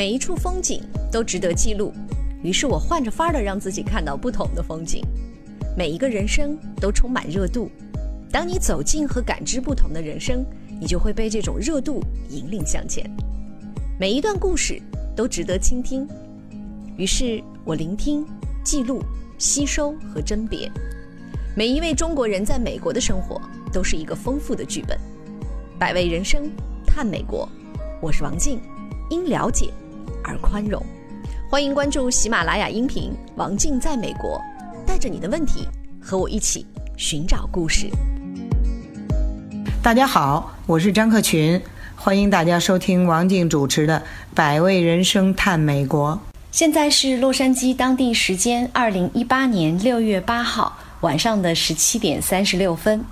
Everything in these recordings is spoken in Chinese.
每一处风景都值得记录，于是我换着法儿的让自己看到不同的风景。每一个人生都充满热度，当你走进和感知不同的人生，你就会被这种热度引领向前。每一段故事都值得倾听，于是我聆听、记录、吸收和甄别。每一位中国人在美国的生活都是一个丰富的剧本。百味人生，探美国，我是王静，因了解而宽容。欢迎关注喜马拉雅音频《王静在美国》，带着你的问题和我一起寻找故事。大家好，我是张克群，欢迎大家收听王静主持的《百味人生探美国》。现在是洛杉矶当地时间二零一八年六月八号晚上的十七点三十六分。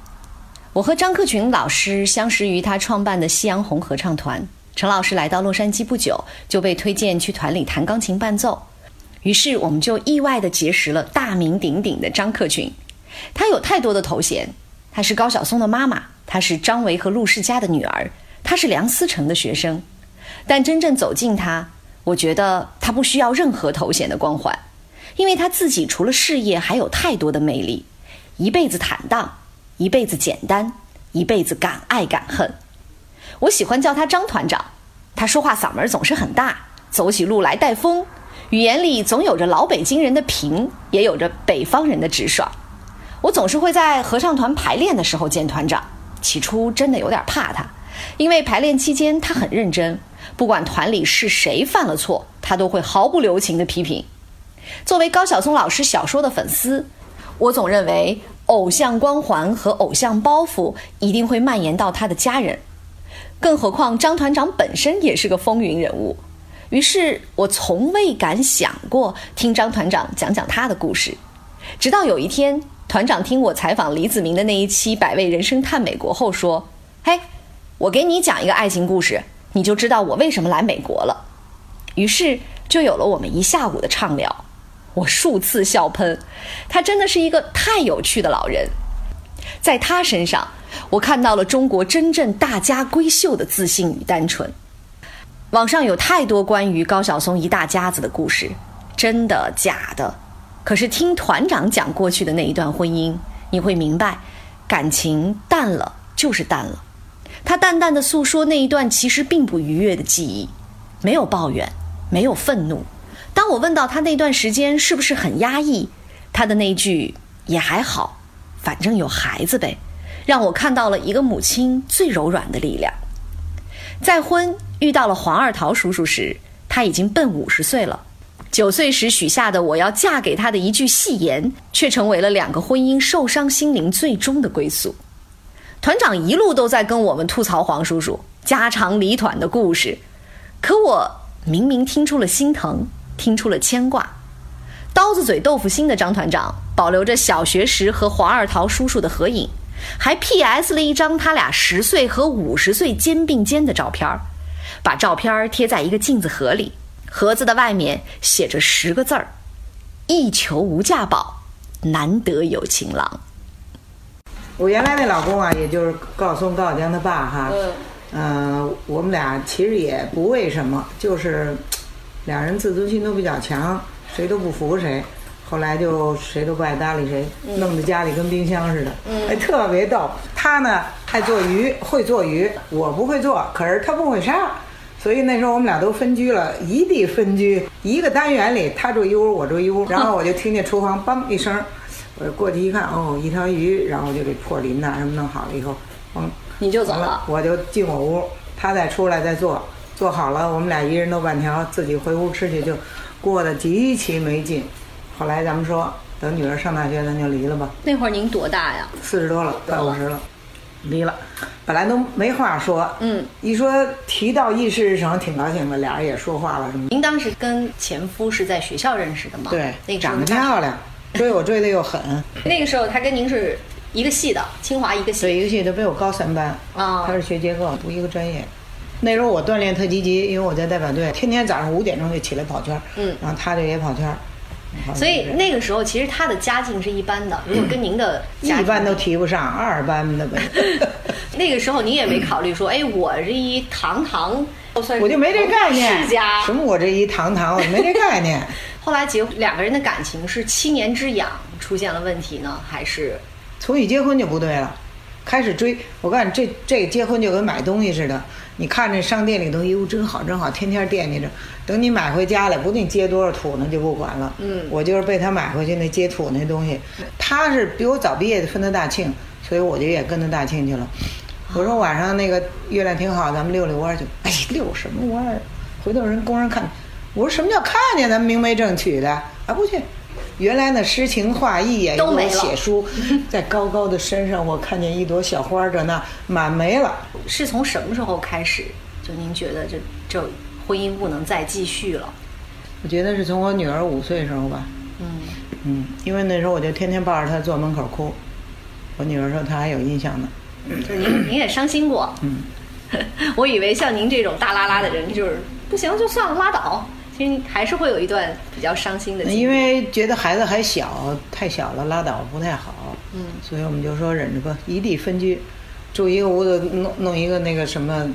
我和张克群老师相识于他创办的夕阳红合唱团。陈老师来到洛杉矶不久，就被推荐去团里弹钢琴伴奏，于是我们就意外地结识了大名鼎鼎的张克群。他有太多的头衔，他是高晓松的妈妈，他是张维和陆世佳的女儿，他是梁思成的学生。但真正走近他，我觉得他不需要任何头衔的光环，因为他自己除了事业，还有太多的魅力，一辈子坦荡。一辈子简单，一辈子敢爱敢恨。我喜欢叫他张团长，他说话嗓门总是很大，走起路来带风，语言里总有着老北京人的平，也有着北方人的直爽。我总是会在合唱团排练的时候见团长，起初真的有点怕他，因为排练期间他很认真，不管团里是谁犯了错，他都会毫不留情的批评。作为高晓松老师小说的粉丝，我总认为。偶像光环和偶像包袱一定会蔓延到他的家人，更何况张团长本身也是个风云人物。于是我从未敢想过听张团长讲讲他的故事，直到有一天，团长听我采访李子明的那一期《百味人生探美国》后说：“嘿，我给你讲一个爱情故事，你就知道我为什么来美国了。”于是就有了我们一下午的畅聊。我数次笑喷，他真的是一个太有趣的老人。在他身上，我看到了中国真正大家闺秀的自信与单纯。网上有太多关于高晓松一大家子的故事，真的假的？可是听团长讲过去的那一段婚姻，你会明白，感情淡了就是淡了。他淡淡的诉说那一段其实并不愉悦的记忆，没有抱怨，没有愤怒。当我问到他那段时间是不是很压抑，他的那句也还好，反正有孩子呗，让我看到了一个母亲最柔软的力量。再婚遇到了黄二桃叔叔时，他已经奔五十岁了。九岁时许下的我要嫁给他的一句戏言，却成为了两个婚姻受伤心灵最终的归宿。团长一路都在跟我们吐槽黄叔叔家长里短的故事，可我明明听出了心疼。听出了牵挂，刀子嘴豆腐心的张团长保留着小学时和黄二桃叔叔的合影，还 P.S. 了一张他俩十岁和五十岁肩并肩的照片把照片贴在一个镜子盒里，盒子的外面写着十个字儿：“一求无价宝，难得有情郎。”我原来那老公啊，也就是高松高晓江他爸哈，嗯，我们俩其实也不为什么，就是。两人自尊心都比较强，谁都不服谁，后来就谁都不爱搭理谁，弄得家里跟冰箱似的，哎，特别逗。他呢爱做鱼，会做鱼，我不会做，可是他不会杀，所以那时候我们俩都分居了，一地分居，一个单元里，他住一屋，我住一屋。然后我就听见厨房梆一声，我过去一看，哦，一条鱼，然后就给破鳞呐什么弄好了以后，嗯，你就走了，我就进我屋，他再出来再做。做好了，我们俩一人弄半条，自己回屋吃去，就过得极其没劲。后来咱们说，等女儿上大学，咱就离了吧。那会儿您多大呀？四十多了，快五十了，离了。本来都没话说，嗯，一说提到议事日程，挺高兴的，俩人也说话了什么。您当时跟前夫是在学校认识的吗？对，那长得漂亮，追我追的又狠。那个时候他跟您是一个系的，清华一个系。对，一个系，他比我高三班啊。他是学结构，读一个专业。那时候我锻炼特积极，因为我在代表队，天天早上五点钟就起来跑圈嗯，然后他就也跑圈所以那个时候其实他的家境是一般的，如果跟您的一般都提不上二班的呗。那个时候您也没考虑说，哎，我这一堂堂我就没这概念。世家什么？我这一堂堂，我没这概念。后来结两个人的感情是七年之痒出现了问题呢，还是从一结婚就不对了？开始追，我告诉你，这这结婚就跟买东西似的。你看这商店里东西，哟，真好真好，天天惦记着。等你买回家来，不定接多少土呢，就不管了。嗯，我就是被他买回去那接土那东西。他是比我早毕业的，分到大庆，所以我就也跟着大庆去了。我说晚上那个月亮挺好，咱们遛遛弯去。哎，溜什么弯儿？回头人工人看。我说什么叫看见？咱们明媒正娶的啊，不去。原来那诗情画意呀，都没写书，在高高的山上，我看见一朵小花，这那满没了。是从什么时候开始？就您觉得这这婚姻不能再继续了？我觉得是从我女儿五岁时候吧。嗯嗯，因为那时候我就天天抱着她坐门口哭。我女儿说她还有印象呢。就您您也伤心过。嗯，我以为像您这种大拉拉的人，就是不行就算了拉倒。其实还是会有一段比较伤心的，因为觉得孩子还小，太小了，拉倒不太好。嗯，所以我们就说忍着吧，异地分居，住一个屋子，弄弄一个那个什么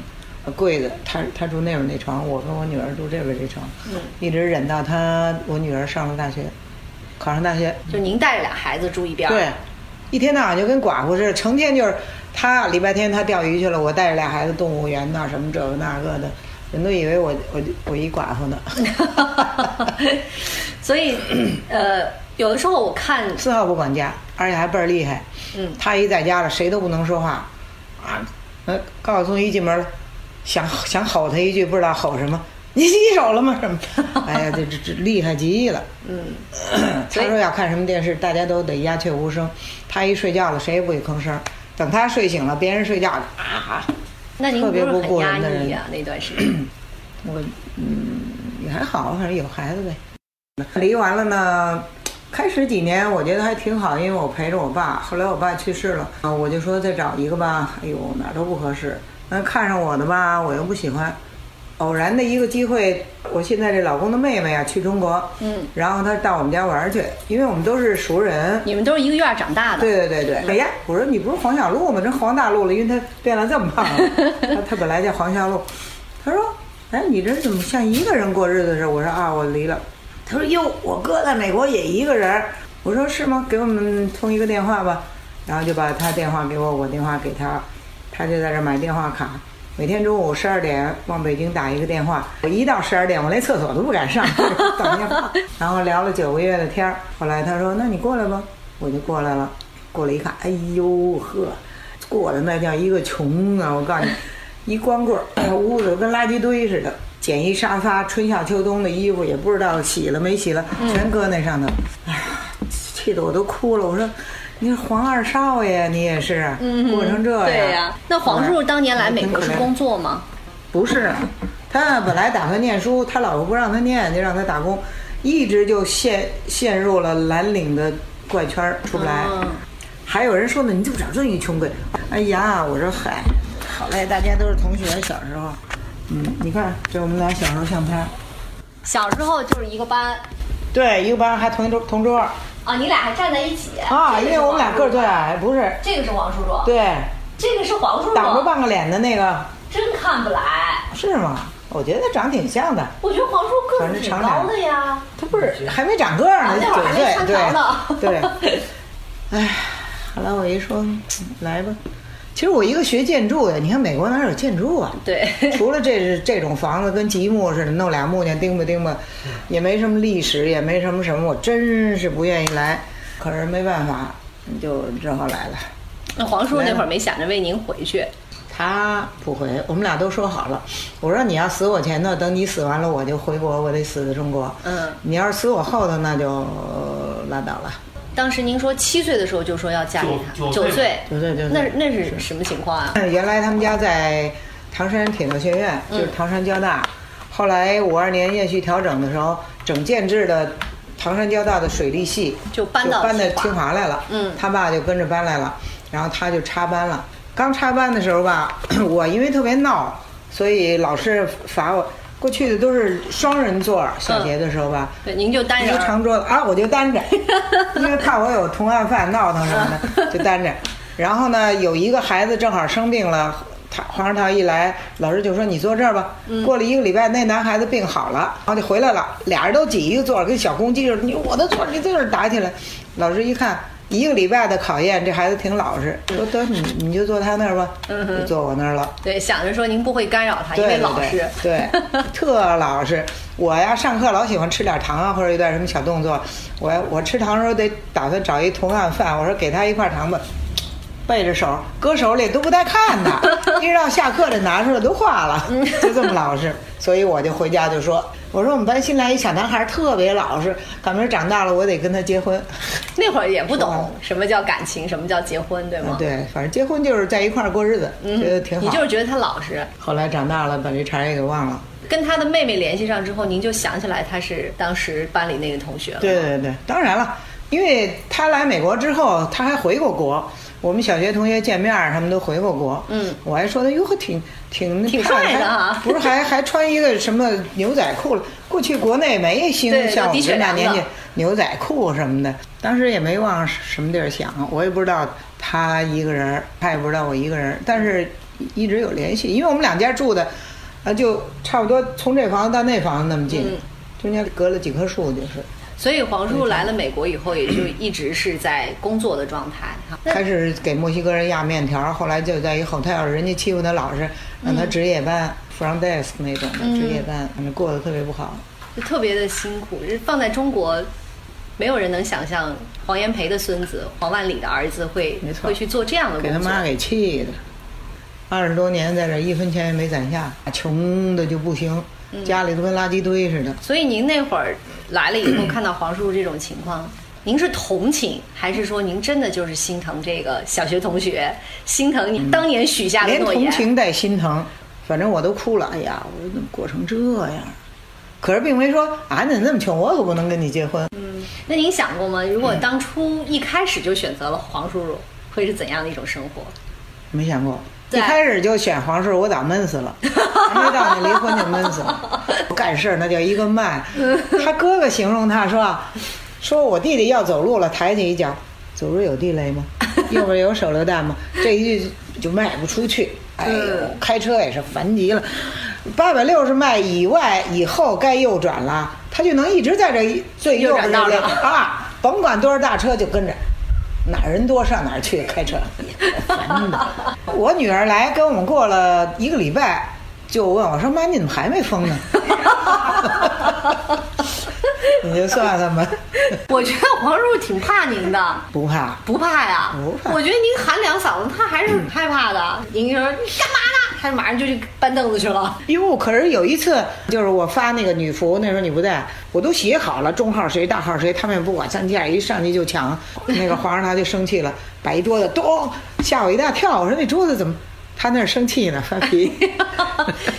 柜子，他他住那边那床，我跟我女儿住这边这床。嗯，一直忍到他我女儿上了大学，考上大学。就您带着俩孩子住一边。对，一天到晚就跟寡妇似的，成天就是他礼拜天他钓鱼去了，我带着俩孩子动物园呐，什么这个那个的。人都以为我我我一寡妇呢，所以呃，有的时候我看丝毫不管家，而且还倍儿厉害。嗯，他一在家了，谁都不能说话，啊，呃，高晓松一进门，想想吼他一句，不知道吼什么，你洗手了吗？什么？哎呀，这这这厉害极了。嗯，他说要看什么电视，大家都得鸦雀无声。他一睡觉了，谁也不许吭声。等他睡醒了，别人睡觉了啊。那您不是很压抑啊？那段时间，我嗯也还好，反正有孩子呗。离完了呢，开始几年我觉得还挺好，因为我陪着我爸。后来我爸去世了，啊，我就说再找一个吧。哎呦，哪都不合适。那看上我的吧，我又不喜欢。偶然的一个机会，我现在这老公的妹妹啊去中国，嗯，然后她到我们家玩去，因为我们都是熟人。你们都是一个院长大的。对对对对。哎呀，我说你不是黄小璐吗？这黄大璐了，因为她变了这么胖。她她本来叫黄小璐。她说：“哎，你这怎么像一个人过日子似的？”我说：“啊，我离了。”她说：“哟，我哥在美国也一个人。”我说：“是吗？给我们通一个电话吧。”然后就把他电话给我，我电话给他，他就在这买电话卡。每天中午十二点往北京打一个电话，我一到十二点，我连厕所都不敢上，打电话。然后聊了九个月的天儿，后来他说：“那你过来吧。”我就过来了。过来一看，哎呦呵，过的那叫一个穷啊！我告诉你，一光棍，屋子跟垃圾堆似的，捡一沙发，春夏秋冬的衣服也不知道洗了没洗了，全搁那上头。哎呀，气得我都哭了。我说。你说黄二少爷，你也是过成这样？对呀。那黄叔当年来美国是工作吗？不是，他本来打算念书，他老婆不让他念，就让他打工，一直就陷陷入了蓝领的怪圈出不来。还有人说呢，你怎么找这么一穷鬼？哎呀，我说嗨，好嘞，大家都是同学，小时候。嗯，你看，这我们俩小时候相片。小时候就是一个班。对，一个班还同一桌同桌。啊，你俩还站在一起啊？因为我们俩个儿最矮，不是。这个是王叔叔。对。这个是黄叔叔。挡着半个脸的那个。真看不来。是吗？我觉得长挺像的。我觉得黄叔个子挺高的呀。他不是还没长个儿呢，九岁，对对。哎，后来我一说，来吧。其实我一个学建筑的，你看美国哪有建筑啊？对。除了这是这种房子跟积木似的，弄俩木匠钉吧钉吧，也没什么历史，也没什么什么，我真是不愿意来。可是没办法，就只好来了。那黄叔那会儿没想着为您回去？他不回，我们俩都说好了。我说你要死我前头，等你死完了我就回国，我得死在中国。嗯。你要是死我后头，那就拉倒了。当时您说七岁的时候就说要嫁给他，九岁，九岁，九岁，那那是什么情况啊？原来他们家在唐山铁道学院，就是唐山交大。后来五二年院系调整的时候，整建制的唐山交大的水利系就搬到搬到清华来了。嗯，他爸就跟着搬来了，然后他就插班了。刚插班的时候吧，我因为特别闹，所以老师罚我。过去的都是双人座，小学的时候吧，对，您就单人，一个长桌子啊，我就单着，因为怕我有同案犯闹腾什么的，就单着。然后呢，有一个孩子正好生病了，他黄世涛一来，老师就说你坐这儿吧。过了一个礼拜，那男孩子病好了，然后就回来了，俩人都挤一个座儿，跟小公鸡似的。你我的座儿，你在这儿打起来。老师一看。一个礼拜的考验，这孩子挺老实。说得你你就坐他那儿吧，就坐我那儿了。对，想着说您不会干扰他，因为老实。对，特老实。我呀，上课老喜欢吃点糖啊，或者有点什么小动作。我我吃糖的时候得打算找一同案饭，我说给他一块糖吧，背着手搁手里都不带看的，一直到下课了拿出来都化了，就这么老实。所以我就回家就说。我说我们班新来一小男孩，特别老实，赶明儿长大了我得跟他结婚。那会儿也不懂什么叫感情，什么叫结婚，对吗？对，反正结婚就是在一块儿过日子，觉得挺好。你就是觉得他老实。后来长大了，把这茬也给忘了。跟他的妹妹联系上之后，您就想起来他是当时班里那个同学了。对对对，当然了，因为他来美国之后，他还回过国。我们小学同学见面，他们都回过国。嗯，我还说他哟呵，挺挺挺帅的哈。不是还还穿一个什么牛仔裤了？过去国内没兴像我们这大年纪牛仔裤什么的。当时也没往什么地儿想，我也不知道他一个人，他也不知道我一个人，但是一直有联系，因为我们两家住的，啊，就差不多从这房子到那房子那么近，中间隔了几棵树就是。所以黄叔来了美国以后，也就一直是在工作的状态哈。开始给墨西哥人压面条，后来就在一 hotel，人家欺负他老实，让他值夜班，front desk 那种的值夜班，反正过得特别不好，就特别的辛苦。这放在中国，没有人能想象黄炎培的孙子黄万里的儿子会会去做这样的工作。给他妈给气的，二十多年在这一分钱也没攒下，穷的就不行，家里都跟垃圾堆似的。所以您那会儿。来了以后看到黄叔叔这种情况，您是同情还是说您真的就是心疼这个小学同学，心疼你当年许下的诺言？连同情带心疼，反正我都哭了。哎呀，我怎么过成这样？可是并没说啊，你那么穷，我可不能跟你结婚。嗯，那您想过吗？如果当初一开始就选择了黄叔叔，会是怎样的一种生活？没想过。一开始就选黄叔，我早闷死了，还没到那离婚就闷死了。干事那叫一个慢。他哥哥形容他说：“说我弟弟要走路了，抬起一脚，走路有地雷吗？右边有手榴弹吗？这一句就迈不出去。哎呦，开车也是烦极了。八百六十迈以外以后该右转了，他就能一直在这最右边那边啊，甭管多少大车就跟着。”哪人多上哪儿去开车，烦的。我女儿来跟我们过了一个礼拜，就问我说：“妈，你怎么还没疯呢？” 你就算算吧。我觉得黄叔挺怕您的。不怕。不怕呀。不怕。我觉得您喊两嗓子，他还是害怕的。您说你干嘛呢？他马上就去搬凳子去了。哟，可是有一次，就是我发那个女服，那时候你不在，我都写好了，中号谁，大号谁，他们也不管三七二，一上去就抢。那个皇上他就生气了，摆一桌子，咚，吓我一大跳。我说那桌子怎么？他那儿生气呢，发脾气。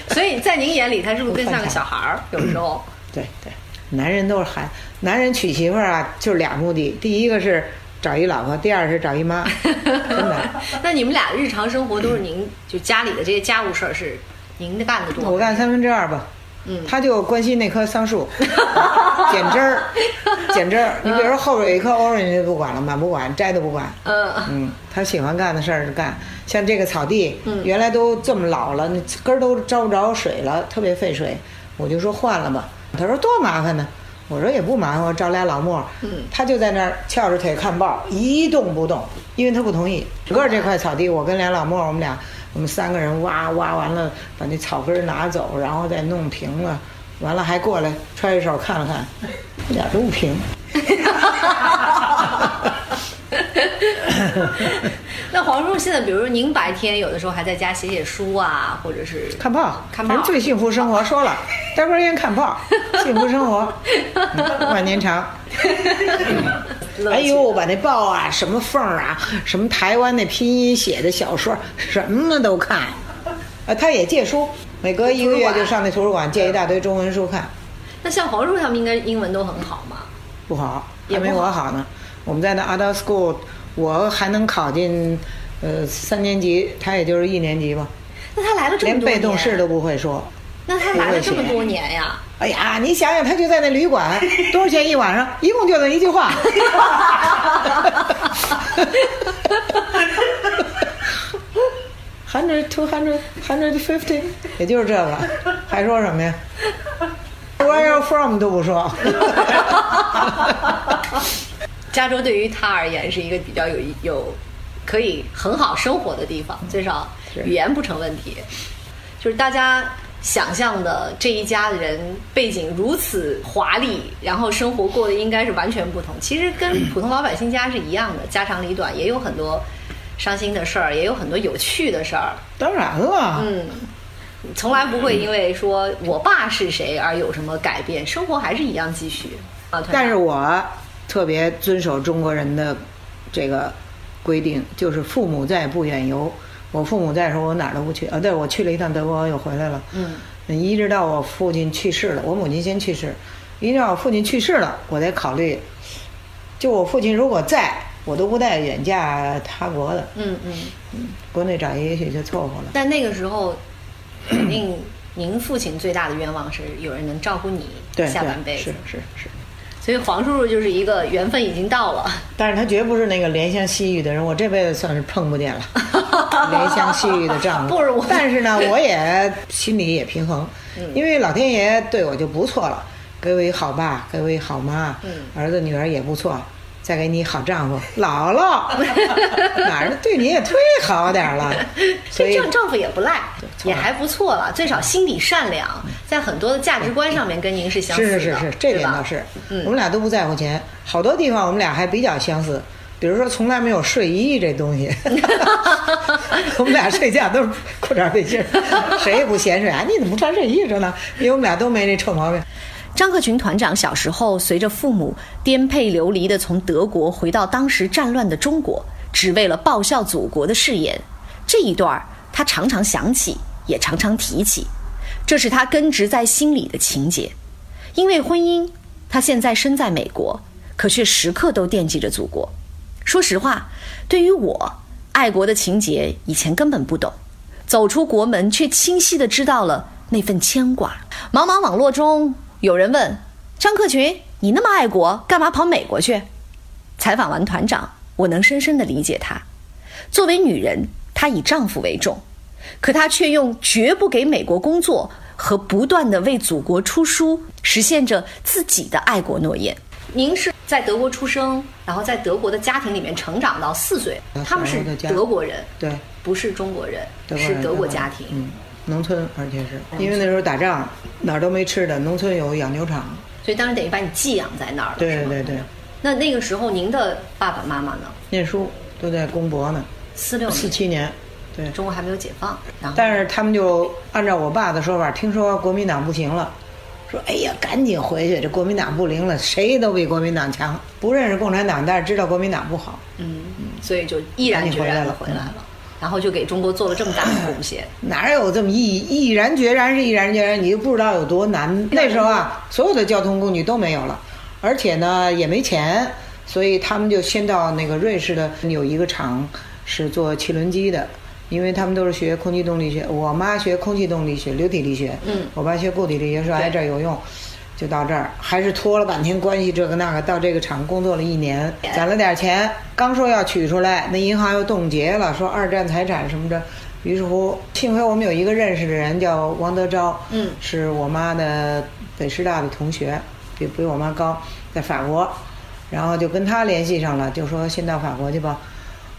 所以在您眼里，他是不是更像个小孩儿？有时候。对对。男人都是孩，男人娶媳妇儿啊，就是俩目的，第一个是找一老婆，第二是找一妈，真的。那你们俩日常生活都是您就家里的这些家务事儿是您干的多？我干三分之二吧，嗯，他就关心那棵桑树，剪枝儿，剪枝儿。你比如说后边有一棵 orange 就不管了，满不管，摘都不管。嗯嗯，他喜欢干的事儿就干，像这个草地，原来都这么老了，那根儿都招不着水了，特别费水，我就说换了吧。他说多麻烦呢，我说也不麻烦，我找俩老莫，他就在那儿翘着腿看报，一动不动，因为他不同意。整个这块草地，我跟俩老莫，我们俩，我们三个人挖挖完了，把那草根拿走，然后再弄平了，完了还过来揣手看了看，一点都不平。那黄叔现在，比如说您白天有的时候还在家写写书啊，或者是看报，看报最幸福生活。说了，待会儿先看报，幸福生活，万年长。哎呦，把那报啊，什么缝儿啊，什么台湾那拼音写的小说，什么都看。啊，他也借书，每隔一个月就上那图书馆借一大堆中文书看。那像黄叔他们应该英文都很好吗？不好，也没我好呢。我们在那 adult school。我还能考进，呃，三年级，他也就是一年级吧。那他来了这么多年，连被动式都不会说。那他来了这么多年呀？哎呀，你想想，他就在那旅馆，多少钱一晚上？一共就那一句话。hundred two hundred hundred fifty，也就是这个，还说什么呀？Where you from 都不说。加州对于他而言是一个比较有有可以很好生活的地方，最少语言不成问题。就是大家想象的这一家人背景如此华丽，然后生活过得应该是完全不同。其实跟普通老百姓家是一样的，家长里短，也有很多伤心的事儿，也有很多有趣的事儿。当然了，嗯，从来不会因为说我爸是谁而有什么改变，生活还是一样继续。啊，但是我。特别遵守中国人的这个规定，就是父母在不远游。我父母在的时候，我哪儿都不去。啊，对，我去了一趟德国，又回来了。嗯，一直到我父亲去世了，我母亲先去世，一直到我父亲去世了，我才考虑。就我父亲如果在，我都不带远嫁他国的。嗯嗯嗯，国内找一个也许就凑合了。但那个时候，肯定您父亲最大的愿望是有人能照顾你下半辈子。是是是。所以黄叔叔就是一个缘分已经到了，但是他绝不是那个怜香惜玉的人，我这辈子算是碰不见了。怜香惜玉的丈夫。不是我，但是呢，我也心里也平衡，因为老天爷对我就不错了，给我一好爸，给我一好妈，儿子女儿也不错。再给你好丈夫，姥姥 哪儿对你也忒好点了，所以这丈夫也不赖，也还不错了，最少心底善良，在很多的价值观上面跟您是相似的，是是是是，这点倒是，我们俩都不在乎钱，好多地方我们俩还比较相似，比如说从来没有睡衣这东西，我们俩睡觉都是裤衩背心，谁也不嫌睡啊，你怎么不穿睡衣着呢？因为我们俩都没这臭毛病。张克群团长小时候随着父母颠沛流离地从德国回到当时战乱的中国，只为了报效祖国的誓言。这一段他常常想起，也常常提起，这是他根植在心里的情节。因为婚姻，他现在身在美国，可却时刻都惦记着祖国。说实话，对于我，爱国的情节以前根本不懂，走出国门却清晰地知道了那份牵挂。茫茫网络中。有人问张克群：“你那么爱国，干嘛跑美国去？”采访完团长，我能深深的理解他。作为女人，她以丈夫为重，可她却用绝不给美国工作和不断的为祖国出书，实现着自己的爱国诺言。您是在德国出生，然后在德国的家庭里面成长到四岁，他们是德国人，对，不是中国人，是德国家庭。农村，而且是因为那时候打仗，哪儿都没吃的。农村有养牛场，所以当时等于把你寄养在那儿了。对对对。那那个时候，您的爸爸妈妈呢？念书，都在公博呢。四六四七年，对。中国还没有解放。然后但是他们就按照我爸的说法，听说国民党不行了，说：“哎呀，赶紧回去，这国民党不灵了，谁都比国民党强。不认识共产党，但是知道国民党不好。”嗯嗯。所以就毅然决然的回来了。然后就给中国做了这么大的贡献，哪有这么毅毅然决然是毅然决然？你就不知道有多难。那时候啊，所有的交通工具都没有了，而且呢也没钱，所以他们就先到那个瑞士的有一个厂是做汽轮机的，因为他们都是学空气动力学。我妈学空气动力学、流体力学，嗯，我爸学固体力学，说哎这有用。就到这儿，还是拖了半天关系，这个那个，到这个厂工作了一年，攒了点钱，刚说要取出来，那银行又冻结了，说二战财产什么的。于是乎，幸亏我们有一个认识的人叫王德昭，嗯，是我妈的北师大的同学，比比我妈高，在法国，然后就跟他联系上了，就说先到法国去吧。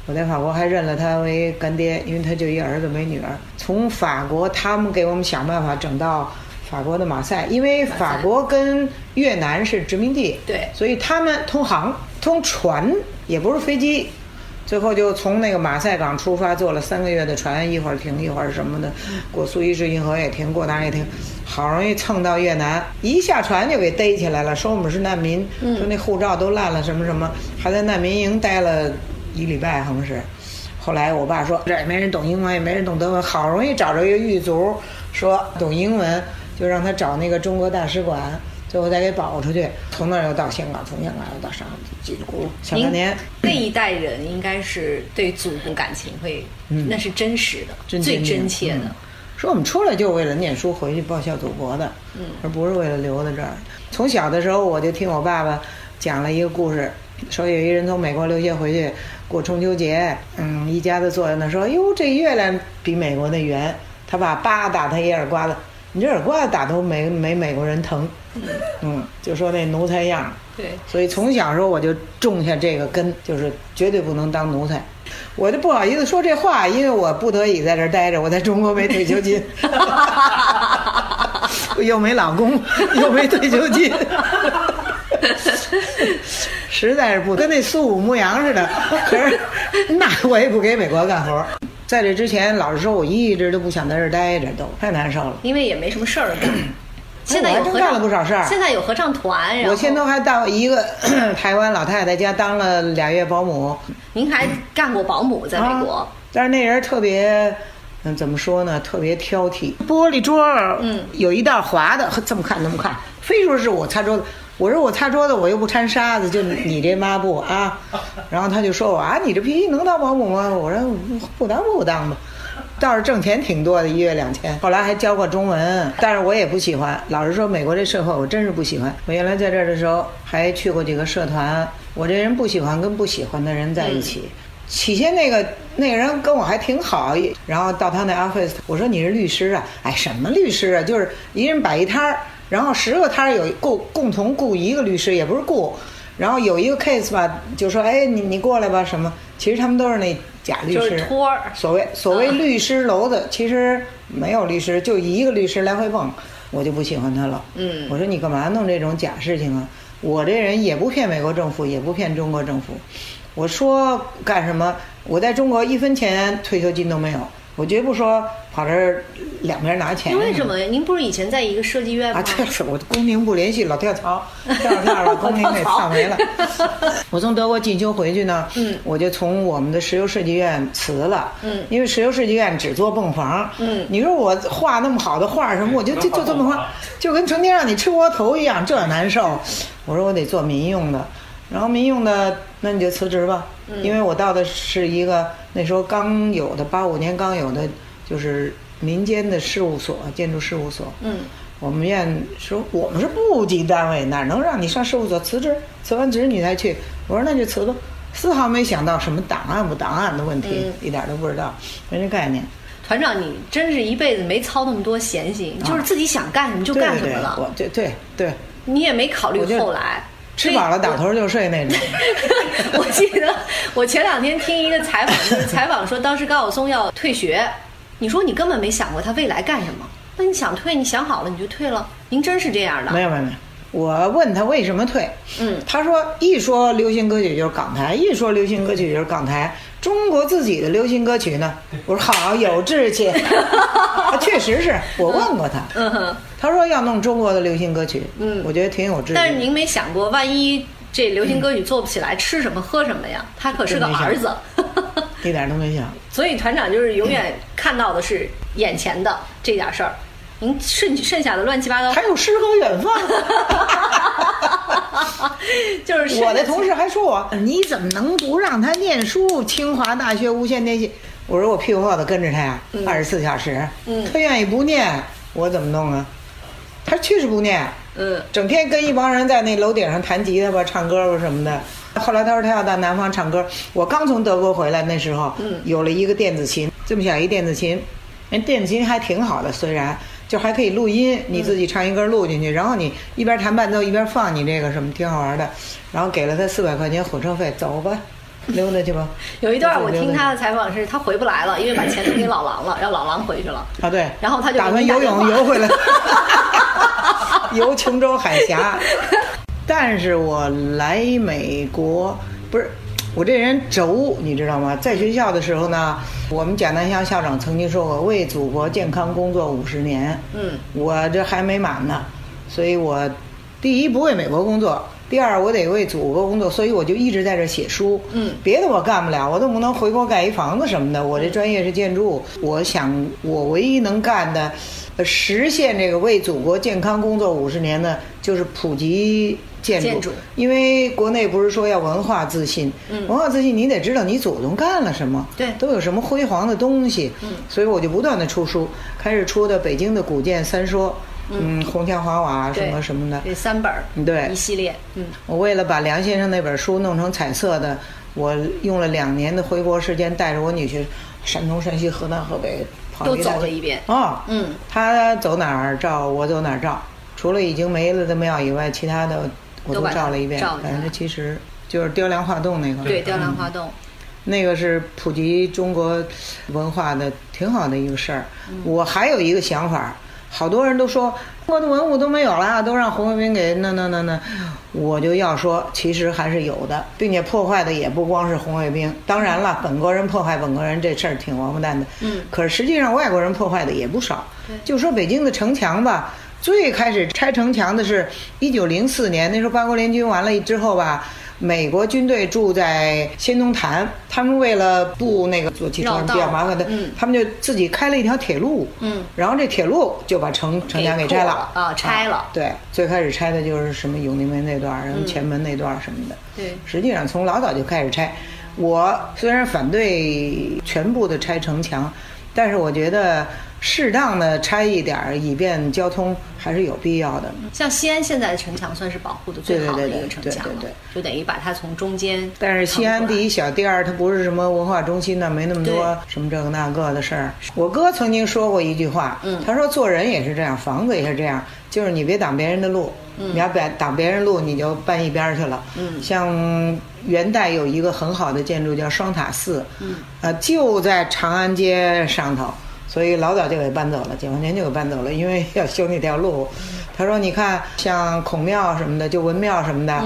我在法国还认了他为干爹，因为他就一儿子没女儿。从法国，他们给我们想办法整到。法国的马赛，因为法国跟越南是殖民地，对，所以他们通航通船也不是飞机，最后就从那个马赛港出发，坐了三个月的船，一会儿停一会儿什么的，过苏伊士运河也停，过哪儿也停，好容易蹭到越南，一下船就给逮起来了，说我们是难民，说那护照都烂了，什么什么，还在难民营待了一礼拜，好像是。后来我爸说这也没人懂英文，也没人懂德文，好容易找着一个狱卒，说懂英文。就让他找那个中国大使馆，最后再给保出去。从那儿又到香港，从香港又到上海，叽里咕噜小半年。那一代人应该是对祖国感情会，那是真实的，最真切的。说我们出来就为了念书，回去报效祖国的，而不是为了留在这儿。从小的时候我就听我爸爸讲了一个故事，说有一人从美国留学回去过中秋节，嗯，一家子坐在那说：“哟，这月亮比美国那圆。”他爸叭打他一耳刮子，你这耳刮子打都没没美国人疼。嗯，就说那奴才样。对，所以从小时候我就种下这个根，就是绝对不能当奴才。我就不好意思说这话，因为我不得已在这待着，我在中国没退休金，又没老公，又没退休金。实在是不跟那苏武牧羊似的，可是那我也不给美国干活。在这之前，老实说，我一直都不想在这儿待着，都太难受了。因为也没什么事儿干。现在有合唱了不少事儿。现在有合唱团。我前头还到一个 台湾老太太家当了俩月保姆。您还干过保姆在美国？但是那人特别，嗯，怎么说呢？特别挑剔。玻璃桌儿，嗯，有一道滑的，这么看那么看，非说是我擦桌子。我说我擦桌子，我又不掺沙子，就你这抹布啊。然后他就说我啊，你这脾气能当保姆吗？我说不当不当吧。倒是挣钱挺多的，一月两千。后来还教过中文，但是我也不喜欢。老实说，美国这社会我真是不喜欢。我原来在这儿的时候还去过几个社团。我这人不喜欢跟不喜欢的人在一起。起先那个那个人跟我还挺好，然后到他那 office，我说你是律师啊？哎，什么律师啊？就是一人摆一摊儿，然后十个摊儿有共共同雇一个律师，也不是雇。然后有一个 case 吧，就说哎你你过来吧什么？其实他们都是那假律师，托儿。所谓所谓律师楼子，其实没有律师，就一个律师来回蹦，我就不喜欢他了。嗯，我说你干嘛弄这种假事情啊？我这人也不骗美国政府，也不骗中国政府。我说干什么？我在中国一分钱退休金都没有。我绝不说跑这儿两边拿钱。为什么呀？您不是以前在一个设计院吗？啊，这是我工龄不连续，老跳槽，跳着跳着工龄给跳没了。我从德国进修回去呢，嗯，我就从我们的石油设计院辞了，嗯，因为石油设计院只做泵房，嗯，你说我画那么好的画什么，我就就就这么画，就跟成天让你吃窝头一样，这难受。我说我得做民用的。然后民用的，那你就辞职吧，因为我到的是一个那时候刚有的八五年刚有的，就是民间的事务所，建筑事务所。嗯，我们院说我们是部级单位，哪能让你上事务所辞职？辞完职你再去。我说那就辞吧，丝毫没想到什么档案不档案的问题，一点都不知道，没这概念。团长，你真是一辈子没操那么多闲心，就是自己想干什么就干什么了。我对对对。你也没考虑后来。吃饱了倒头就睡那种。我记得我前两天听一个采访，就是采访说当时高晓松要退学，你说你根本没想过他未来干什么？那你想退，你想好了你就退了。您真是这样的？没有没有没有。我问他为什么退，嗯，他说一说流行歌曲就是港台，一说流行歌曲就是港台。中国自己的流行歌曲呢？我说好有志气，确实是我问过他，嗯哼，他说要弄中国的流行歌曲，嗯，我觉得挺有志气。但是您没想过，万一这流行歌曲做不起来，吃什么喝什么呀？他可是个儿子，一点都没想。所以团长就是永远看到的是眼前的这点事儿。您剩剩下的乱七八糟，还有诗和远方。就是我的同事还说我，你怎么能不让他念书？清华大学无线电系，我说我屁股后头跟着他呀，二十四小时。嗯，他愿意不念，我怎么弄啊？他确实不念。嗯，整天跟一帮人在那楼顶上弹吉他吧、唱歌吧什么的。后来他说他要到南方唱歌。我刚从德国回来那时候，嗯，有了一个电子琴，这么小一电子琴，那电子琴还挺好的，虽然。就还可以录音，你自己唱一歌录进去，然后你一边弹伴奏一边放你这个什么，挺好玩的。然后给了他四百块钱火车费，走吧，溜达去吧。有一段我听他的采访是，他回不来了，因为把钱都给老狼了，让老狼回去了。啊，对。然后他就打算游泳游回来，游琼州海峡。但是我来美国不是。我这人轴，你知道吗？在学校的时候呢，我们贾南乡校长曾经说过：“为祖国健康工作五十年。”嗯，我这还没满呢，所以我第一不为美国工作，第二我得为祖国工作，所以我就一直在这写书。嗯，别的我干不了，我都不能回国盖一房子什么的。我这专业是建筑，我想我唯一能干的，实现这个为祖国健康工作五十年呢，就是普及。建筑，因为国内不是说要文化自信，文化自信你得知道你祖宗干了什么，对，都有什么辉煌的东西，嗯，所以我就不断的出书，开始出的《北京的古建三说》，嗯，红墙黄瓦什么什么的，这三本儿，对，一系列。嗯，我为了把梁先生那本书弄成彩色的，我用了两年的回国时间，带着我女婿，山东、山西、河南、河北跑都走了一遍。哦，嗯，他走哪儿照，我走哪儿照，除了已经没了的庙以外，其他的我都照了一遍，百分之七十。就是雕梁画栋那个，对，雕梁画栋，那个是普及中国文化的挺好的一个事儿。我还有一个想法，好多人都说中国的文物都没有了，都让红卫兵给那那那那，我就要说，其实还是有的，并且破坏的也不光是红卫兵。当然了，本国人破坏本国人这事儿挺王八蛋的，嗯，可是实际上外国人破坏的也不少。就说北京的城墙吧，最开始拆城墙的是一九零四年，那时候八国联军完了之后吧。美国军队住在仙踪潭，他们为了不那个坐汽车比较麻烦的，他们就自己开了一条铁路，嗯，然后这铁路就把城城墙给拆了啊，拆了。对，最开始拆的就是什么永定门那段，然后前门那段什么的。对，实际上从老早就开始拆。我虽然反对全部的拆城墙，但是我觉得。适当的拆一点儿，以便交通，还是有必要的。像西安现在的城墙算是保护的最好的一个城墙对对对，就等于把它从中间。但是西安第一小第二，它不是什么文化中心呢，没那么多什么这个那个的事儿。我哥曾经说过一句话，他说做人也是这样，房子也是这样，就是你别挡别人的路，你要别挡别人路，你就搬一边去了。嗯，像元代有一个很好的建筑叫双塔寺，嗯，呃，就在长安街上头。所以老早就给搬走了，解放前就给搬走了，因为要修那条路。他说：“你看，像孔庙什么的，就文庙什么的，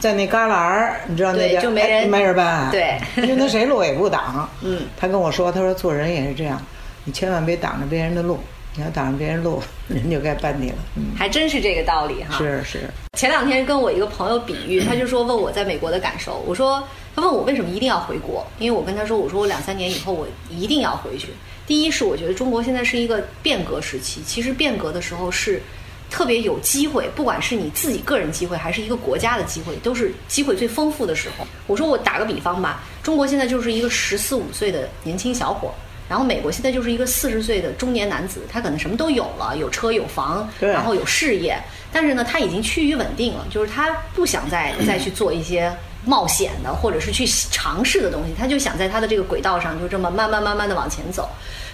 在那旮旯儿，你知道那就没人没人搬，对，因为他谁路也不挡。嗯，他跟我说，他说做人也是这样，你千万别挡着别人的路，你要挡着别人路，人就该搬你了。嗯，还真是这个道理哈。是是。前两天跟我一个朋友比喻，他就说问我在美国的感受，我说他问我为什么一定要回国，因为我跟他说，我说我两三年以后我一定要回去。第一是我觉得中国现在是一个变革时期，其实变革的时候是特别有机会，不管是你自己个人机会，还是一个国家的机会，都是机会最丰富的时候。我说我打个比方吧，中国现在就是一个十四五岁的年轻小伙，然后美国现在就是一个四十岁的中年男子，他可能什么都有了，有车有房，然后有事业，但是呢，他已经趋于稳定了，就是他不想再再去做一些。冒险的，或者是去尝试的东西，他就想在他的这个轨道上就这么慢慢慢慢的往前走。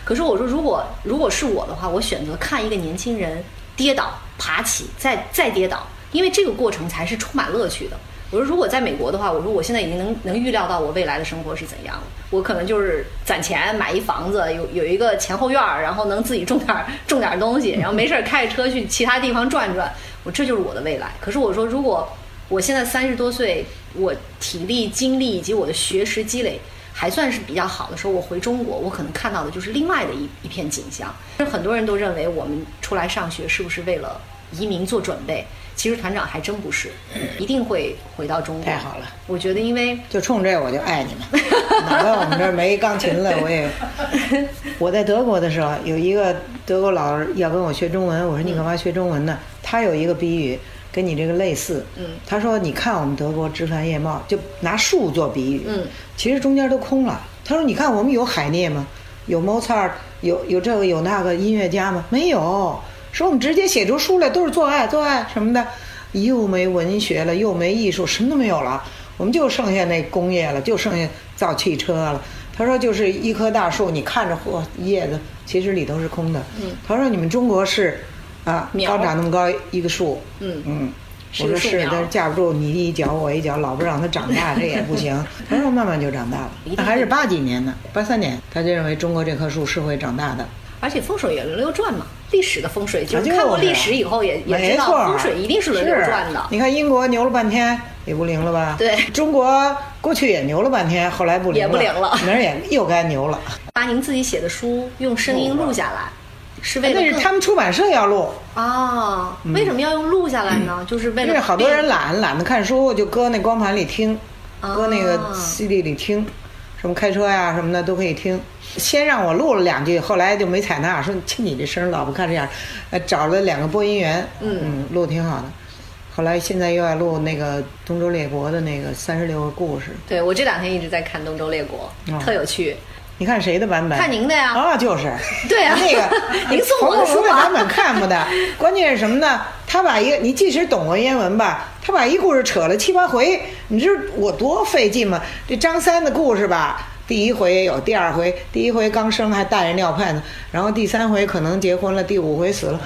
可是我说，如果如果是我的话，我选择看一个年轻人跌倒、爬起，再再跌倒，因为这个过程才是充满乐趣的。我说，如果在美国的话，我说我现在已经能能预料到我未来的生活是怎样了。我可能就是攒钱买一房子，有有一个前后院儿，然后能自己种点种点东西，然后没事儿开着车去其他地方转转。我这就是我的未来。可是我说，如果我现在三十多岁。我体力、精力以及我的学识积累还算是比较好的时候，我回中国，我可能看到的就是另外的一一片景象。很多人都认为我们出来上学是不是为了移民做准备？其实团长还真不是，一定会回到中国。太好了，我觉得因为就冲这我就爱你们。哪怕我们这儿没钢琴了，我也。我在德国的时候，有一个德国老师要跟我学中文，我说你干嘛学中文呢？他有一个比喻。跟你这个类似，嗯，他说：“你看我们德国枝繁叶茂，就拿树做比喻，嗯，其实中间都空了。他说：你看我们有海涅吗？有莫扎特，有有这个有那个音乐家吗？没有。说我们直接写出书来都是做爱做爱什么的，又没文学了，又没艺术，什么都没有了。我们就剩下那工业了，就剩下造汽车了。他说就是一棵大树，你看着嚯叶子，其实里头是空的。嗯，他说你们中国是。”啊，刚长那么高一个树，嗯嗯，我说是，但是架不住你一脚我一脚，老不让它长大，这也不行。他说慢慢就长大了，那还是八几年呢，八三年，他就认为中国这棵树是会长大的。而且风水也轮流转嘛，历史的风水就是看过历史以后也也知道风水一定是轮流转的。你看英国牛了半天也不灵了吧？对，中国过去也牛了半天，后来不灵了，也不灵了，明儿也又该牛了。把您自己写的书用声音录下来。是为了那是他们出版社要录啊？为什么要用录下来呢？就是为了因为好多人懒懒得看书，就搁那光盘里听，搁那个 CD 里听，什么开车呀什么的都可以听。先让我录了两句，后来就没采纳，说听你这声老不看这样，呃，找了两个播音员，嗯嗯，录挺好的。后来现在又要录那个东周列国的那个三十六个故事。对我这两天一直在看东周列国，特有趣。你看谁的版本？看您的呀。啊，就是。对啊，那个 您送我的书的版本看不的。关键是什么呢？他把一个你即使懂文言文吧，他把一故事扯了七八回，你知道我多费劲吗？这张三的故事吧，第一回也有，第二回，第一回刚生还带着尿片呢，然后第三回可能结婚了，第五回死了。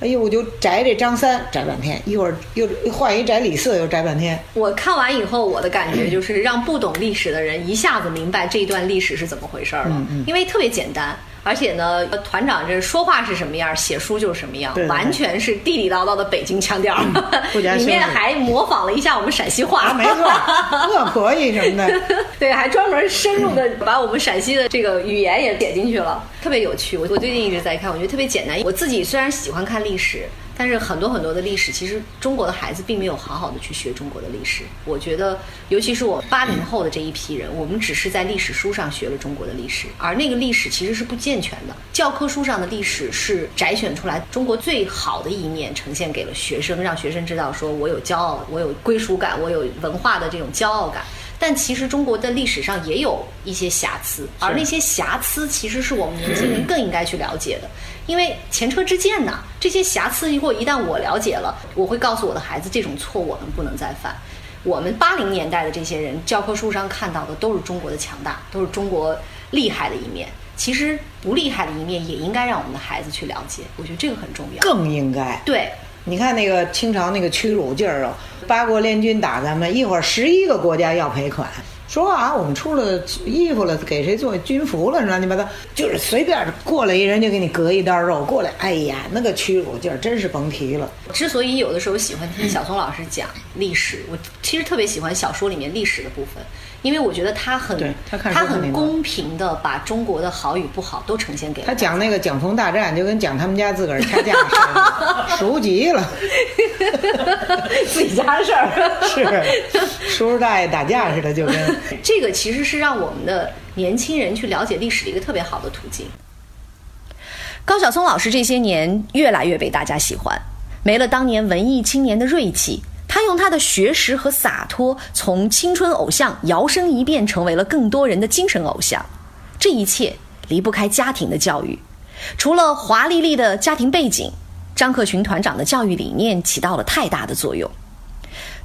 哎呦，我就摘这张三摘半天，一会儿又换一摘李四又摘半天。我看完以后，我的感觉就是让不懂历史的人一下子明白这一段历史是怎么回事了，因为特别简单。而且呢，团长这说话是什么样，写书就是什么样，完全是地地道道的北京腔调，里面还模仿了一下我们陕西话，没错，我可以什么的，对，还专门深入的把我们陕西的这个语言也写进去了，特别有趣。我我最近一直在看，我觉得特别简单。我自己虽然喜欢看历史。但是很多很多的历史，其实中国的孩子并没有好好的去学中国的历史。我觉得，尤其是我八零后的这一批人，我们只是在历史书上学了中国的历史，而那个历史其实是不健全的。教科书上的历史是摘选出来中国最好的一面，呈现给了学生，让学生知道说我有骄傲，我有归属感，我有文化的这种骄傲感。但其实中国的历史上也有一些瑕疵，而那些瑕疵其实是我们年轻人更应该去了解的。因为前车之鉴呐，这些瑕疵如果一旦我了解了，我会告诉我的孩子，这种错我们不能再犯。我们八零年代的这些人，教科书上看到的都是中国的强大，都是中国厉害的一面。其实不厉害的一面也应该让我们的孩子去了解。我觉得这个很重要。更应该。对，你看那个清朝那个屈辱劲儿啊，八国联军打咱们，一会儿十一个国家要赔款。说啊，我们出了衣服了，给谁做军服了？乱七八糟，就是随便过来一人就给你割一刀肉过来。哎呀，那个屈辱劲儿真是甭提了。之所以有的时候喜欢听小松老师讲历史，我其实特别喜欢小说里面历史的部分。因为我觉得他很，他很公平的把中国的好与不好都呈现给他讲那个蒋冯大战，就跟讲他们家自个儿掐架 似的，熟极了，自己家的事儿 是叔叔大爷打架似的，就跟这个其实是让我们的年轻人去了解历史的一个特别好的途径。高晓松老师这些年越来越被大家喜欢，没了当年文艺青年的锐气。他用他的学识和洒脱，从青春偶像摇身一变成为了更多人的精神偶像。这一切离不开家庭的教育。除了华丽丽的家庭背景，张克群团长的教育理念起到了太大的作用。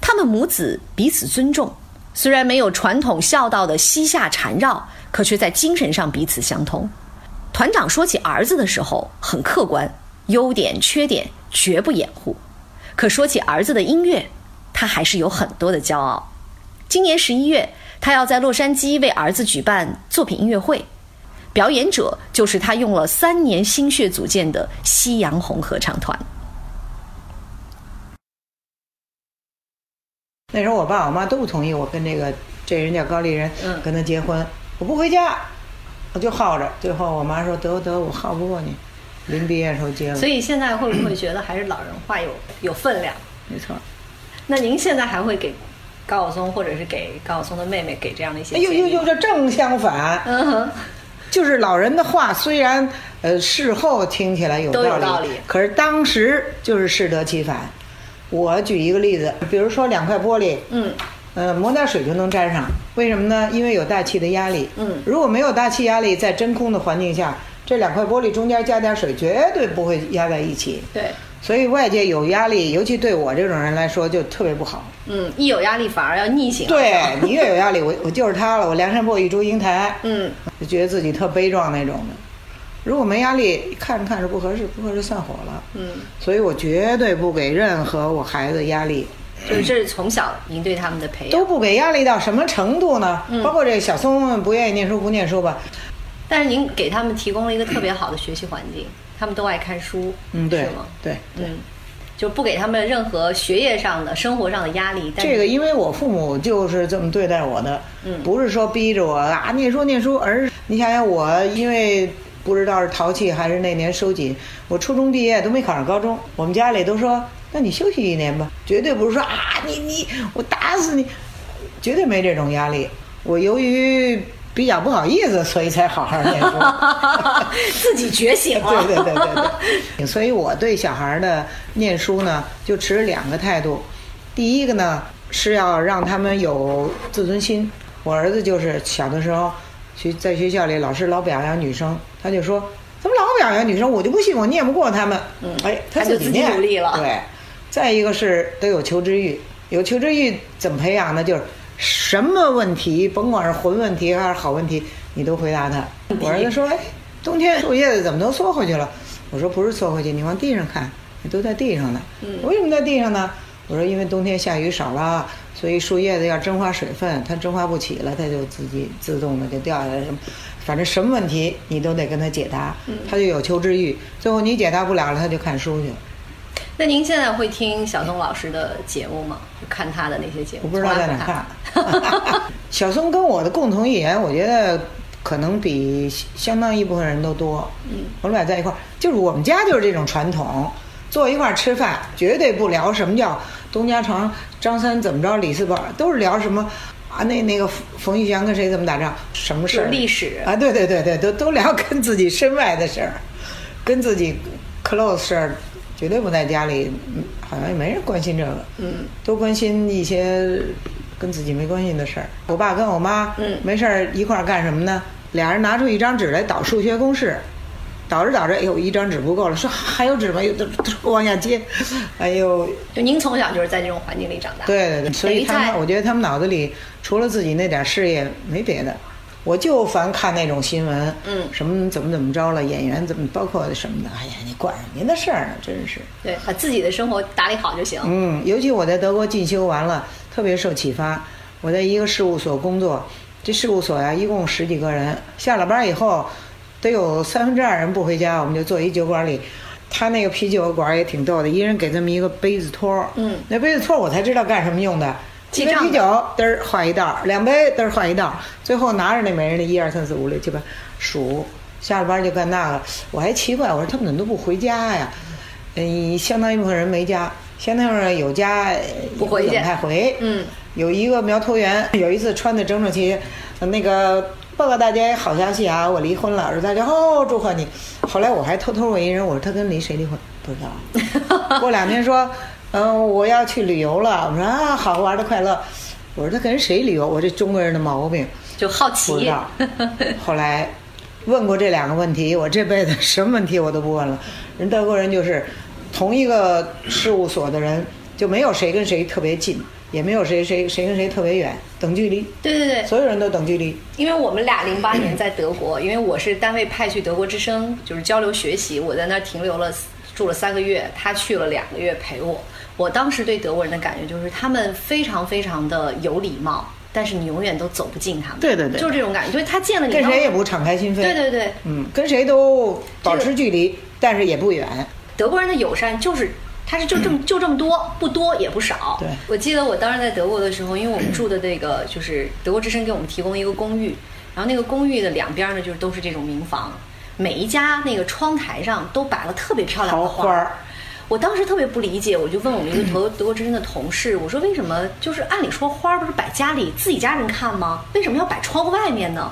他们母子彼此尊重，虽然没有传统孝道的膝下缠绕，可却在精神上彼此相通。团长说起儿子的时候很客观，优点缺点绝不掩护。可说起儿子的音乐。他还是有很多的骄傲。今年十一月，他要在洛杉矶为儿子举办作品音乐会，表演者就是他用了三年心血组建的夕阳红合唱团。那时候我爸我妈都不同意我跟这个这人叫高丽人，跟他结婚，我不回家，我就耗着。最后我妈说得得，我耗不过你，临毕业时候结了。所以现在会不会觉得还是老人话有有分量？没错。那您现在还会给高晓松，或者是给高晓松的妹妹给这样的一些？哎呦呦呦，这正相反。嗯哼，就是老人的话，虽然呃事后听起来有道理，可是当时就是适得其反。我举一个例子，比如说两块玻璃，嗯，呃，抹点水就能粘上，为什么呢？因为有大气的压力。嗯，如果没有大气压力，在真空的环境下，这两块玻璃中间加点水，绝对不会压在一起。对。所以外界有压力，尤其对我这种人来说就特别不好。嗯，一有压力反而要逆行。对你越有压力，我 我就是他了，我梁山伯与祝英台。嗯，就觉得自己特悲壮那种的。如果没压力，看着看着不合适，不合适散伙了。嗯，所以我绝对不给任何我孩子压力。就是这是从小您对他们的培养。都不给压力到什么程度呢？包括这小松不愿意念书不念书吧？但是您给他们提供了一个特别好的学习环境。他们都爱看书，嗯，对吗？对，嗯，就不给他们任何学业上的、生活上的压力。这个，因为我父母就是这么对待我的，嗯，不是说逼着我啊念书念书，而是你想想我，因为不知道是淘气还是那年收紧，我初中毕业都没考上高中，我们家里都说，那你休息一年吧，绝对不是说啊你你我打死你，绝对没这种压力。我由于。比较不好意思，所以才好好念书，自己觉醒了。对对对对对，所以我对小孩的念书呢，就持两个态度。第一个呢，是要让他们有自尊心。我儿子就是小的时候，学在学校里老师老表扬女生，他就说怎么老表扬女生？我就不信我念不过他们。嗯，哎，他就自己努力了。对，再一个是得有求知欲，有求知欲怎么培养呢？就是什么问题，甭管是混问题还是好问题，你都回答他。我儿子说，哎，冬天树叶子怎么都缩回去了？我说不是缩回去，你往地上看，都在地上呢。嗯，为什么在地上呢？我说因为冬天下雨少了。所以树叶子要蒸发水分，它蒸发不起了，它就自己自动的就掉下来。什么，反正什么问题你都得跟他解答，他就有求知欲。最后你解答不了了，他就看书去了。那您现在会听小松老师的节目吗？看他的那些节目？我不知道在哪看。小松跟我的共同语言，我觉得可能比相当一部分人都多。嗯，我们俩在一块儿，就是我们家就是这种传统，坐一块儿吃饭，绝对不聊什么叫。东家长，张三怎么着？李四宝都是聊什么啊？那那个冯玉祥跟谁怎么打仗？什么事儿？历史啊？对对对对，都都聊跟自己身外的事儿，跟自己 close 事儿，绝对不在家里，好像也没人关心这个。嗯，都关心一些跟自己没关系的事儿。我爸跟我妈，嗯，没事儿一块儿干什么呢？俩人拿出一张纸来导数学公式。导着导着，哎呦，一张纸不够了，说还有纸吗？又 往下接，哎呦！就您从小就是在这种环境里长大。对对对，所以他们，我觉得他们脑子里除了自己那点事业没别的。我就烦看那种新闻，嗯，什么怎么怎么着了，演员怎么，包括什么的，哎呀，你管人家的事儿呢，真是。对，把自己的生活打理好就行。嗯，尤其我在德国进修完了，特别受启发。我在一个事务所工作，这事务所呀，一共十几个人，下了班以后。得有三分之二人不回家，我们就坐一酒馆里。他那个啤酒馆也挺逗的，一人给这么一个杯子托儿。嗯，那杯子托儿我才知道干什么用的。几杯啤酒嘚儿换一道，两杯嘚儿换一道，最后拿着那每人的一二三四五六七八数。下了班就干那个。我还奇怪，我说他们怎么都不回家呀？嗯，相当一部分人没家，相当一部分人有家不回去，太回。嗯，有一个苗头员，有一次穿的整整齐，那个。报告大家好消息啊！我离婚了，说大家哦，祝贺你。后来我还偷偷问一人，我说他跟离谁离婚？不知道。过两天说，嗯，我要去旅游了。我说啊，好玩的快乐。我说他跟谁旅游？我这中国人的毛病就好奇。不知道。后来问过这两个问题，我这辈子什么问题我都不问了。人德国人就是同一个事务所的人，就没有谁跟谁特别近。也没有谁谁谁跟谁特别远，等距离。对对对，所有人都等距离。因为我们俩零八年在德国，因为我是单位派去德国之声，就是交流学习，我在那儿停留了住了三个月，他去了两个月陪我。我当时对德国人的感觉就是他们非常非常的有礼貌，但是你永远都走不进他们。对对对，就是这种感觉，就是他见了你，跟谁也不敞开心扉。对对对，嗯，跟谁都保持距离，但是也不远。德国人的友善就是。他是就这么 就这么多，不多也不少。对，我记得我当时在德国的时候，因为我们住的那个就是德国之声给我们提供一个公寓，然后那个公寓的两边呢就是都是这种民房，每一家那个窗台上都摆了特别漂亮的花儿。我当时特别不理解，我就问我们一个德德国之声的同事，我说为什么就是按理说花儿不是摆家里自己家人看吗？为什么要摆窗户外面呢？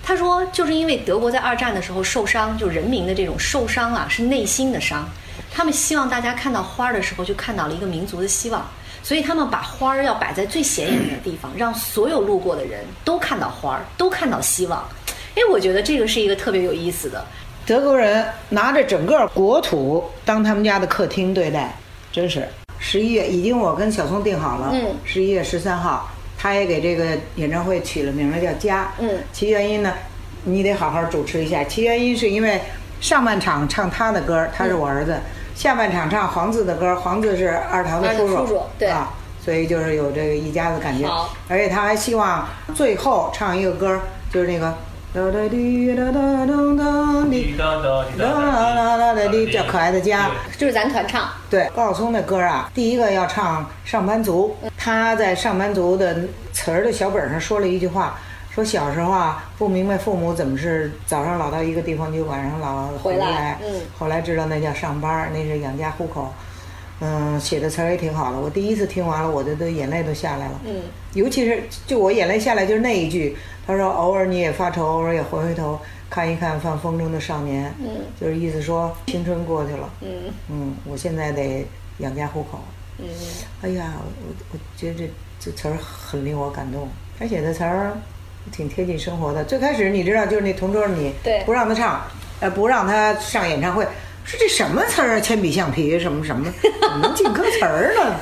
他说就是因为德国在二战的时候受伤，就人民的这种受伤啊是内心的伤。他们希望大家看到花儿的时候，就看到了一个民族的希望，所以他们把花儿要摆在最显眼的地方，让所有路过的人都看到花儿，都看到希望。哎，我觉得这个是一个特别有意思的。德国人拿着整个国土当他们家的客厅对待，真是。十一月已经我跟小松定好了，嗯，十一月十三号，他也给这个演唱会取了名了，叫家。嗯，其原因呢，你得好好主持一下。其原因是因为上半场唱他的歌，他是我儿子。下半场唱黄子的歌，黄子是二堂的叔叔，对啊，所以就是有这个一家子感觉。好，而且他还希望最后唱一个歌，就是那个哒哒滴哒哒咚咚滴哒哒哒哒哒滴，叫可爱的家，就是咱团唱。对，高晓松那歌啊，第一个要唱上班族，他在上班族的词儿的小本上说了一句话。说小时候啊，不明白父母怎么是早上老到一个地方去晚上老回来，嗯，后来知道那叫上班，那是养家糊口，嗯，写的词儿也挺好的。我第一次听完了，我的都眼泪都下来了，嗯，尤其是就我眼泪下来就是那一句，他说偶尔你也发愁，偶尔也回回头看一看放风筝的少年，嗯，就是意思说青春过去了，嗯。嗯，我现在得养家糊口，嗯，哎呀，我我觉得这这词儿很令我感动，他写的词儿。挺贴近生活的。最开始你知道，就是那同桌你对。不让他唱，呃，不让他上演唱会，说这什么词儿啊，铅笔橡皮什么什么，怎么能进歌词儿呢？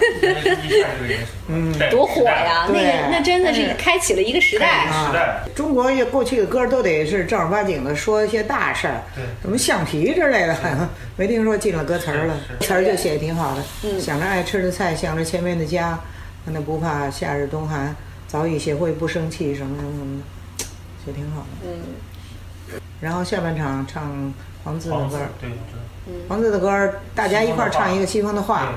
嗯，多火呀！那个那真的是开启了一个时代。时代，中国也过去的歌都得是正儿八经的说一些大事儿，对什么橡皮之类的，没听说进了歌词儿了。词儿就写的挺好的，嗯想着爱吃的菜，想着前面的家，那不怕夏日冬寒，早已学会不生气，什么什么什么的，写挺好的。嗯，然后下半场唱黄自的歌儿，，对，我知道。黄自的歌儿，大家一块儿唱一个西方的话，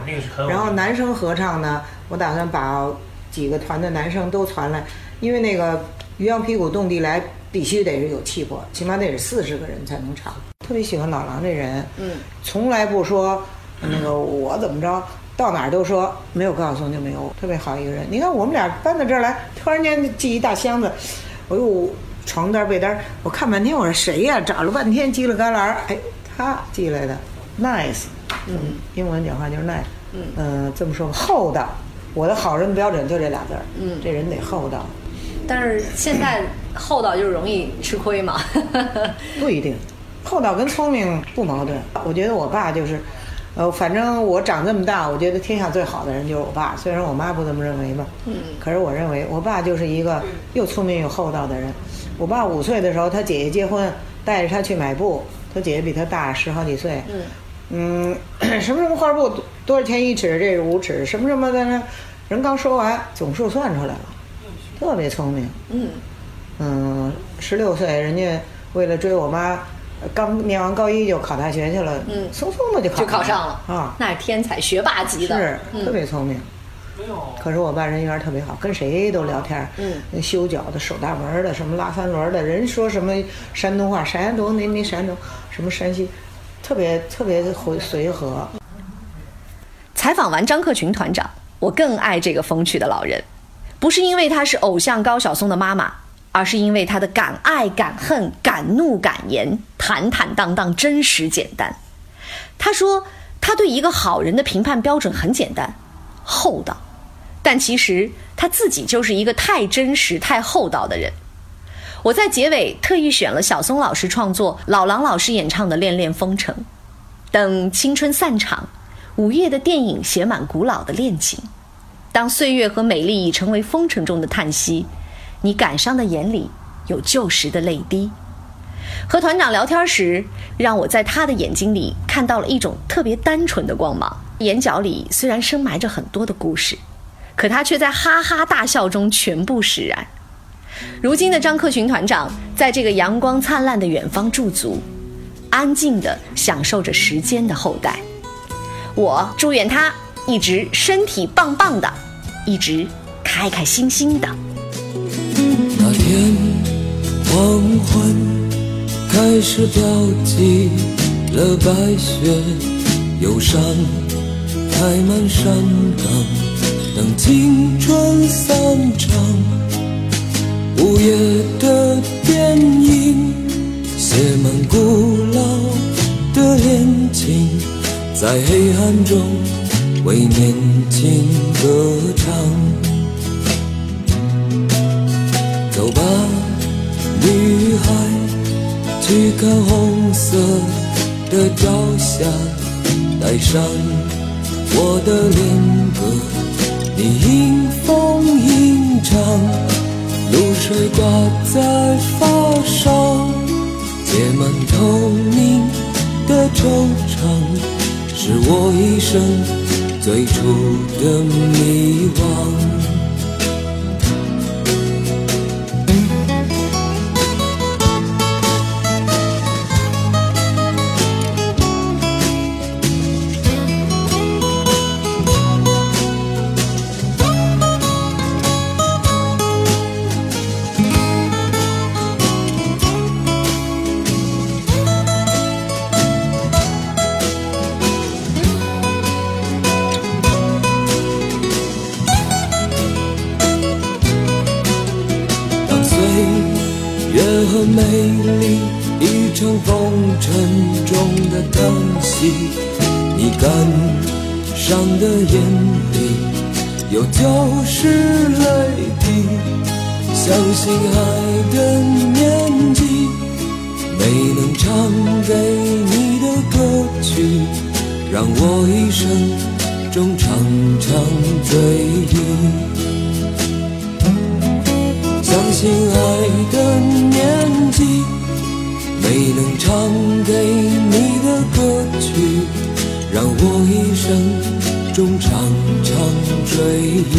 然后男生合唱呢，我打算把几个团的男生都传来，因为那个鱼羊皮鼓动地来必须得是有气魄，起码得是四十个人才能唱。特别喜欢老狼这人，嗯，从来不说那个我怎么着，到哪儿都说没有高晓松就没有，特别好一个人。你看我们俩搬到这儿来，突然间寄一大箱子，哎呦，床单被单，我看半天我说谁呀、找了半天叽里旮旯，哎，他寄来的，nice，嗯，英文讲话就是 nice，嗯、这么说吧厚道。我的好人标准就这俩字儿，嗯这人得厚道，但是现在厚道就容易吃亏嘛。不一定，厚道跟聪明不矛盾。我觉得我爸就是，呃，反正我长这么大，我觉得天下最好的人就是我爸。虽然我妈不这么认为吧，嗯，可是我认为我爸就是一个又聪明又厚道的人。我爸五岁的时候，他姐姐结婚，带着他去买布，他姐姐比他大十好几岁，嗯，什么什么花布多少钱一尺？这是五尺，什么什么的呢？人刚说完，总数算出来了，特别聪明。嗯，嗯，十六岁，人家为了追我妈，呃刚念完高一就考大学去了，嗯匆匆的就考就考上了啊，那是天才学霸级的。是特别聪明。可是我爸人缘特别好，跟谁都聊天儿。嗯那修脚的、守大门的、什么拉三轮的，人说什么山东话，山东那那山东什么山西，特别特别回随和。采访完张克群团长，我更爱这个风趣的老人，不是因为他是偶像高晓松的妈妈，而是因为他的敢爱敢恨、敢怒敢言、坦坦荡荡、真实简单。他说，他对一个好人的评判标准很简单，厚道。但其实他自己就是一个太真实、太厚道的人。我在结尾特意选了小松老师创作、老狼老师演唱的《恋恋风尘》，等青春散场，午夜的电影写满古老的恋情。当岁月和美丽已成为风尘中的叹息，你感伤的眼里有旧时的泪滴。和团长聊天时，让我在他的眼睛里看到了一种特别单纯的光芒，眼角里虽然深埋着很多的故事，可他却在哈哈大笑中全部释然。如今的张克群团长在这个阳光灿烂的远方驻足，安静地享受着时间的后代。我祝愿他一直身体棒棒的，一直开开心心的。那天黄昏开始飘起了白雪，忧伤开满山岗，等青春散场。午夜的电影写满古老的恋情，在黑暗中为年轻歌唱。走吧，女孩，去看红色的朝霞，带上我的恋歌，你迎风吟唱，露水挂在发梢，结满透明的惆怅，是我一生最初的迷惘。让我一生中常常追忆，相信爱的年纪没能唱给你的歌曲，让我一生中常常追忆。